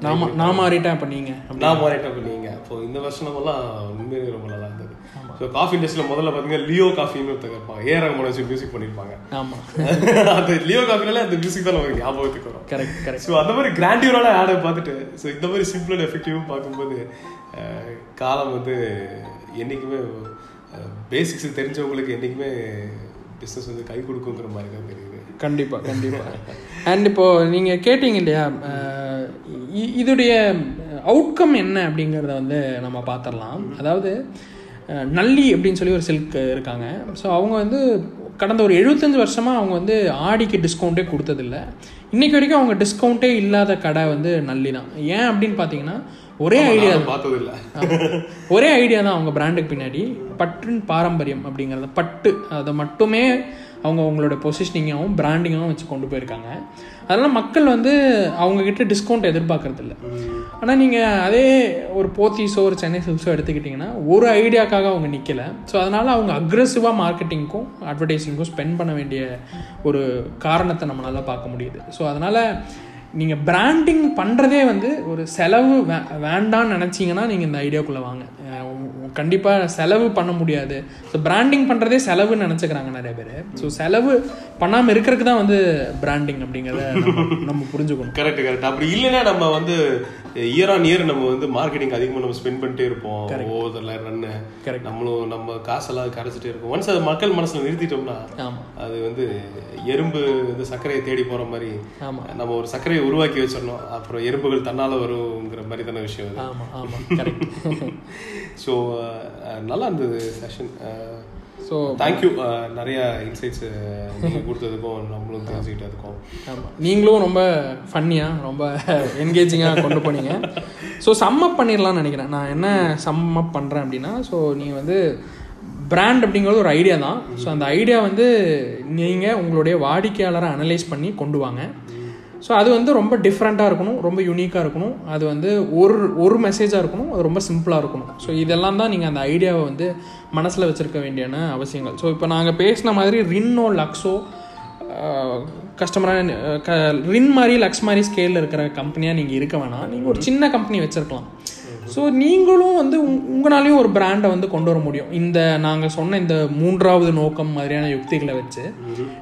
நாம நான் மாறிட்டேன் நீங்கள் நான் மாறிட்டேன் அப்ப நீங்க. அப்போ இந்த வருஷமெல்லாம் உண்மையிலேயே ரொம்ப நல்லா இருந்தது. ஸோ காஃபி இண்டஸ்ட்ரியில் முதல்ல பார்த்தீங்கன்னா லியோ காஃபின்னு ஒருத்தங்க இருப்பாங்க. ஏ ரங்கமோட வச்சு மியூசிக் பண்ணியிருப்பாங்க ஆமாம் [LAUGHS] அந்த லியோ காஃபினாலே அந்த மியூசிக் தான் நமக்கு ஞாபகத்துக்கு வரும். கரெக்ட் கரெக்ட் ஸோ அந்த மாதிரி கிராண்டியூரான ஆடை பார்த்துட்டு ஸோ இந்த மாதிரி சிம்பிள் அண்ட் எஃபெக்டிவும் பார்க்கும்போது காலம் வந்து என்றைக்குமே பேசிக்ஸ் தெரிஞ்சவங்களுக்கு என்றைக்குமே பிஸ்னஸ் வந்து கை கொடுக்குங்கிற மாதிரி தான் தெரியுது. கண்டிப்பாக கண்டிப்பாக அண்ட் இப்போ நீங்கள் கேட்டீங்க இல்லையா இதோடைய அவுட்கம் என்ன அப்படிங்கிறத வந்து நம்ம பார்த்துடலாம். அதாவது நல்லி அப்படின்னு சொல்லி ஒரு சில்க் இருக்காங்க. ஸோ அவங்க வந்து கடந்த ஒரு எழுபத்தஞ்சு வருஷமாக அவங்க வந்து ஆடிக்கு டிஸ்கவுண்ட்டே கொடுத்ததில்ல. இன்னைக்கு வரைக்கும் அவங்க டிஸ்கவுண்ட்டே இல்லாத கடை வந்து நல்லி தான். ஏன் அப்படின்னு பார்த்தீங்கன்னா ஒரே ஐடியா நானும் பார்த்தது இல்ல ஒரே ஐடியா தான் அவங்க பிராண்டுக்கு பின்னாடி. பற்றின் பாரம்பரியம் அப்படிங்கிறது பட்டு. அதை மட்டுமே அவங்க அவங்களோட பொசிஷனிங்காகவும் பிராண்டிங்காகவும் வச்சு கொண்டு போயிருக்காங்க. அதனால் மக்கள் வந்து அவங்கக்கிட்ட டிஸ்கவுண்ட் எதிர்பார்க்கறது இல்லை ஆனால் நீங்கள் அதே ஒரு போத்தீஸோ ஒரு சென்னை சில்ஸோ எடுத்துக்கிட்டிங்கன்னா ஒரு ஐடியாக்காக அவங்க நிற்கலை ஸோ அதனால் அவங்க அக்ரெசிவாக மார்க்கெட்டிங்க்கும் அட்வர்டைஸிங்க்கும் ஸ்பெண்ட் பண்ண வேண்டிய ஒரு காரணத்தை நம்மளால் பார்க்க முடியுது. ஸோ அதனால் நீங்கள் பிராண்டிங் பண்ணுறதே வந்து ஒரு செலவு வே வேண்டான்னு நினச்சிங்கன்னா நீங்கள் இந்த ஐடியாக்குள்ளே வாங்க. கண்டிப்பாக செலவு பண்ண முடியாது. ஸோ பிராண்டிங் பண்ணுறதே செலவுன்னு நினச்சிக்கிறாங்க நிறைய பேர். ஸோ செலவு பண்ணாமல் இருக்கிறதுக்கு தான் வந்து பிராண்டிங் அப்படிங்கிறத [LAUGHS] நம்ம புரிஞ்சுக்கணும். கரெக்ட் கரெக்ட் அப்படி இல்லைன்னா நம்ம வந்து இயர் ஆன் இயர் நம்ம வந்து மார்க்கெட்டிங் அதிகமாக நம்ம ஸ்பெண்ட் பண்ணிட்டே இருப்போம். ஒவ்வொருத்தரில் ரன்னு Correct. நம்மளும் நம்ம காசெல்லாம் கரைச்சிட்டே இருப்போம். ஒன்ஸ் அது மக்கள் மனசுல நிறுத்திட்டோம்னா அது வந்து எறும்பு வந்து சர்க்கரையை தேடி போற மாதிரி நம்ம ஒரு சர்க்கரையை உருவாக்கி வச்சிடணும். அப்புறம் எறும்புகள் தன்னால வருங்கிற மாதிரி தானே விஷயம் ஆமாம் ஆமாம் கரெக்ட் ஸோ நல்லா இருந்தது செஷன் ஸோ தேங்க்யூ நிறைய இன்சைட்ஸ் நீங்கள் கொடுத்ததுக்கும் நம்மளும் தெரிஞ்சுக்கிட்டதுக்கும். நீங்களும் ரொம்ப ஃபன்னியாக ரொம்ப என்கேஜிங்காக கொண்டு போனீங்க. ஸோ சம்மப் பண்ணிடலாம்னு நினைக்கிறேன். நான் என்ன சம்மப் பண்ணுறேன் அப்படின்னா ஸோ நீங்கள் வந்து பிராண்ட் அப்படிங்கிறது ஒரு ஐடியா தான். ஸோ அந்த ஐடியா வந்து நீங்கள் உங்களுடைய வாடிக்கையாளரை அனலைஸ் பண்ணி கொண்டு வாங்க. ஸோ அது வந்து ரொம்ப டிஃப்ரெண்ட்டாக இருக்கணும் ரொம்ப யூனிக்காக இருக்கணும். அது வந்து ஒரு ஒரு மெசேஜாக இருக்கணும் அது ரொம்ப சிம்பிளாக இருக்கணும். ஸோ இதெல்லாம் தான் நீங்கள் அந்த ஐடியாவை வந்து மனசில் வச்சுருக்க வேண்டியான அவசியங்கள். ஸோ இப்போ நாங்கள் பேசின மாதிரி ரின்னோ லக்ஸோ கஸ்டமராக க ரின் மாதிரி லக்ஸ் மாதிரி ஸ்கேலில் இருக்கிற கம்பெனியாக நீங்கள் இருக்க வேணாம். நீங்கள் ஒரு சின்ன கம்பெனி வச்சுருக்கலாம். ஸோ நீங்களும் வந்து உங்- உங்களாலையும் ஒரு பிராண்டை வந்து கொண்டு வர முடியும். இந்த நாங்கள் சொன்ன இந்த மூன்றாவது நோக்கம் மாதிரியான யுக்திகளை வச்சு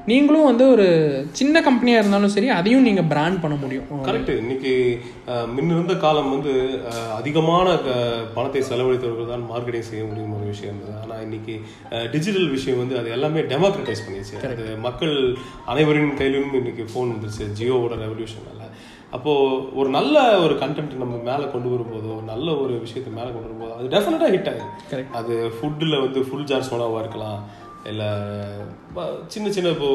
நீங்களும் வந்து ஒரு சின்ன கம்பெனியாக இருந்தாலும் சரி அதையும் நீங்கள் பிராண்ட் பண்ண முடியும். கரெக்ட் இன்னைக்கு முன்னிருந்த காலம் வந்து அதிகமான பணத்தை செலவழித்தவர்கள் தான் மார்க்கெட்டிங் செய்ய முடியும் ஒரு விஷயம். இருந்தது ஆனால் இன்னைக்கு டிஜிட்டல் விஷயம் வந்து அது எல்லாமே டெமோக்ரட்டைஸ் பண்ணிடுச்சு. அது மக்கள் அனைவரின் கையிலும் இன்னைக்கு ஃபோன் வந்துருச்சு. ஜியோவோட ரெவல்யூஷனால அப்போ ஒரு நல்ல ஒரு கண்டென்ட் நம்ம மேலே கொண்டு வரும்போதோ ஒரு நல்ல ஒரு விஷயத்தை மேலே கொண்டு வரும்போது அது டெஃபினட்டாக ஹிட் ஆகுது. அது ஃபுட்டில் வந்து ஃபுல் ஜார் சோடாவாக இருக்கலாம். இல்லை சின்ன சின்ன இப்போ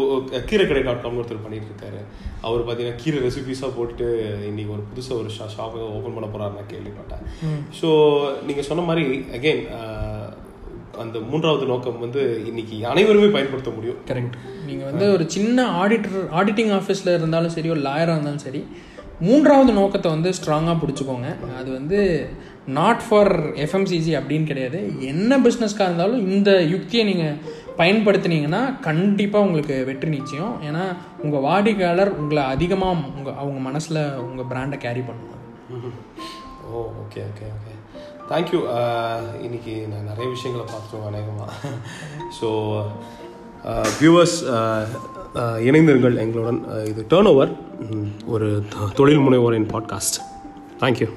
கீரை கடை டாட் காம்னு ஒருத்தர் பண்ணிட்டு இருக்காரு அவர் பார்த்தீங்கன்னா கீரை ரெசிபிஸாக போட்டு இன்னைக்கு ஒரு புதுசாக ஒரு ஷா ஷாப்பை ஓப்பன் பண்ண போறாரு நான் கேள்விப்பட்டேன். ஸோ நீங்கள் சொன்ன மாதிரி அகெயின் அந்த மூன்றாவது நோக்கம் வந்து இன்னைக்கு அனைவருமே பயன்படுத்த முடியும். கரெக்ட் நீங்கள் வந்து ஒரு சின்ன ஆடிட்டர் ஆடிட்டிங் ஆஃபீஸில் இருந்தாலும் சரி ஒரு லாயராக இருந்தாலும் சரி மூன்றாவது நோக்கத்தை வந்து ஸ்ட்ராங்காக பிடிச்சிக்கோங்க. அது வந்து நாட் ஃபார் எஃப்எம்சிஜி அப்படின்னு கிடையாது. என்ன பிஸ்னஸ்க்காக இருந்தாலும் இந்த யுக்தியை நீங்கள் பயன்படுத்துனீங்கன்னா கண்டிப்பாக உங்களுக்கு வெற்றி நிச்சயம். ஏன்னா உங்கள் வாடிக்கையாளர் உங்களை அதிகமாக உங்கள் அவங்க மனசில் உங்கள் பிராண்டை கேரி பண்ணுவாங்க. ஓ okay okay okay thank you இன்னைக்கு நான் நிறைய விஷயங்களை பார்த்துருவோம் அநேகமாக ஸோ வியூவர்ஸ் இணைந்திருங்கள் எங்களுடன். இது டேர்ன் ஓவர் ஒரு தொழில் முனைவோரின் பாட்காஸ்ட் தேங்க்யூ